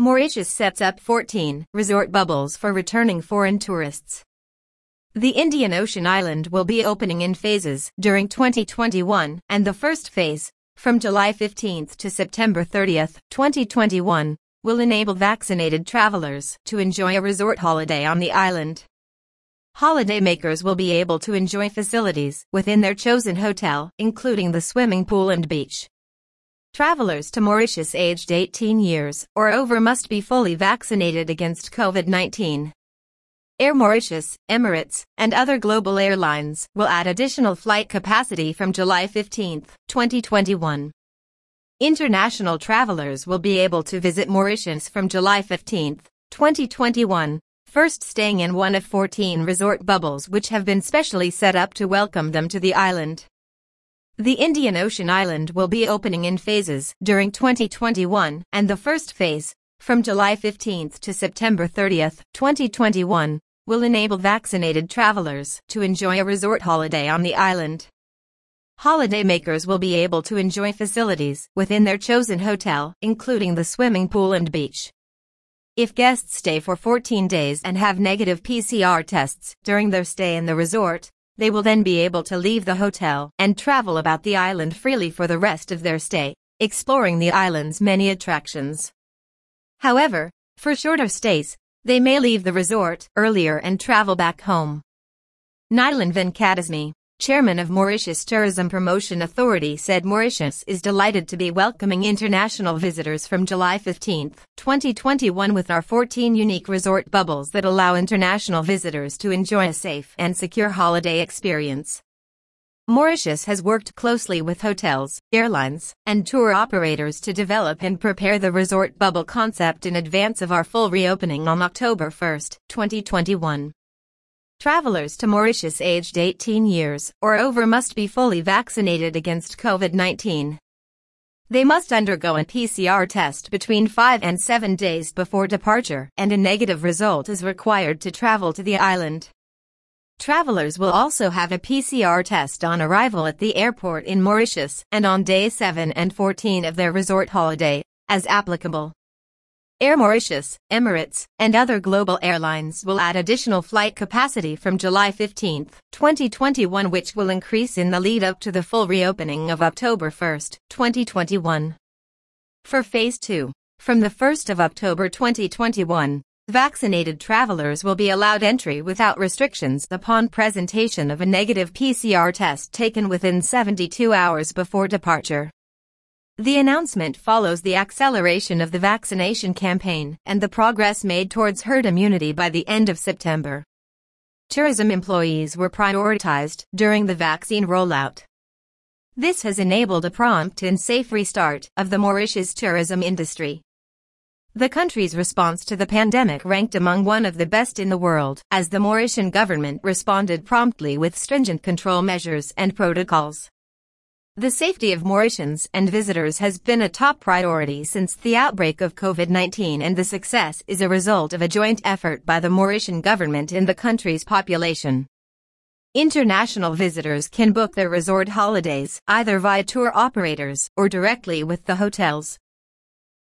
Mauritius sets up 14 resort bubbles for returning foreign tourists. The Indian Ocean island will be opening in phases during 2021, and the first phase, from July 15 to September 30, 2021, will enable vaccinated travelers to enjoy a resort holiday on the island. Holidaymakers will be able to enjoy facilities within their chosen hotel, including the swimming pool and beach. Travelers to Mauritius aged 18 years or over must be fully vaccinated against COVID-19. Air Mauritius, Emirates, and other global airlines will add additional flight capacity from July 15, 2021. International travelers will be able to visit Mauritius from July 15, 2021, first staying in one of 14 resort bubbles which have been specially set up to welcome them to the island. The Indian Ocean island will be opening in phases during 2021, and the first phase, from July 15 to September 30, 2021, will enable vaccinated travelers to enjoy a resort holiday on the island. Holidaymakers will be able to enjoy facilities within their chosen hotel, including the swimming pool and beach. If guests stay for 14 days and have negative PCR tests during their stay in the resort, they will then be able to leave the hotel and travel about the island freely for the rest of their stay, exploring the island's many attractions. However, for shorter stays, they may leave the resort earlier and travel back home. Nilen Vencadasamy, chairman of Mauritius Tourism Promotion Authority said Mauritius is delighted to be welcoming international visitors from July 15, 2021 with our 14 unique resort bubbles that allow international visitors to enjoy a safe and secure holiday experience. Mauritius has worked closely with hotels, airlines, and tour operators to develop and prepare the resort bubble concept in advance of our full reopening on October 1, 2021. Travelers to Mauritius aged 18 years or over must be fully vaccinated against COVID-19. They must undergo a PCR test between 5 and 7 days before departure, and a negative result is required to travel to the island. Travelers will also have a PCR test on arrival at the airport in Mauritius and on day 7 and 14 of their resort holiday, as applicable. Air Mauritius, Emirates, and other global airlines will add additional flight capacity from July 15, 2021 which will increase in the lead up to the full reopening of October 1, 2021. For Phase 2, from the 1st of October 2021, Vaccinated travelers will be allowed entry without restrictions upon presentation of a negative PCR test taken within 72 hours before departure. The announcement follows the acceleration of the vaccination campaign and the progress made towards herd immunity by the end of September. Tourism employees were prioritized during the vaccine rollout. This has enabled a prompt and safe restart of the Mauritius tourism industry. The country's response to the pandemic ranked among one of the best in the world, as the Mauritian government responded promptly with stringent control measures and protocols. The safety of Mauritians and visitors has been a top priority since the outbreak of COVID-19 and the success is a result of a joint effort by the Mauritian government and the country's population. International visitors can book their resort holidays either via tour operators or directly with the hotels.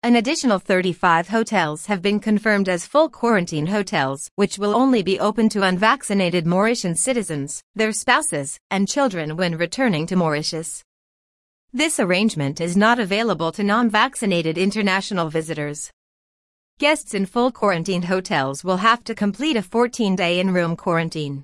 An additional 35 hotels have been confirmed as full quarantine hotels, which will only be open to unvaccinated Mauritian citizens, their spouses, and children when returning to Mauritius. This arrangement is not available to non-vaccinated international visitors. Guests in full quarantine hotels will have to complete a 14-day in-room quarantine.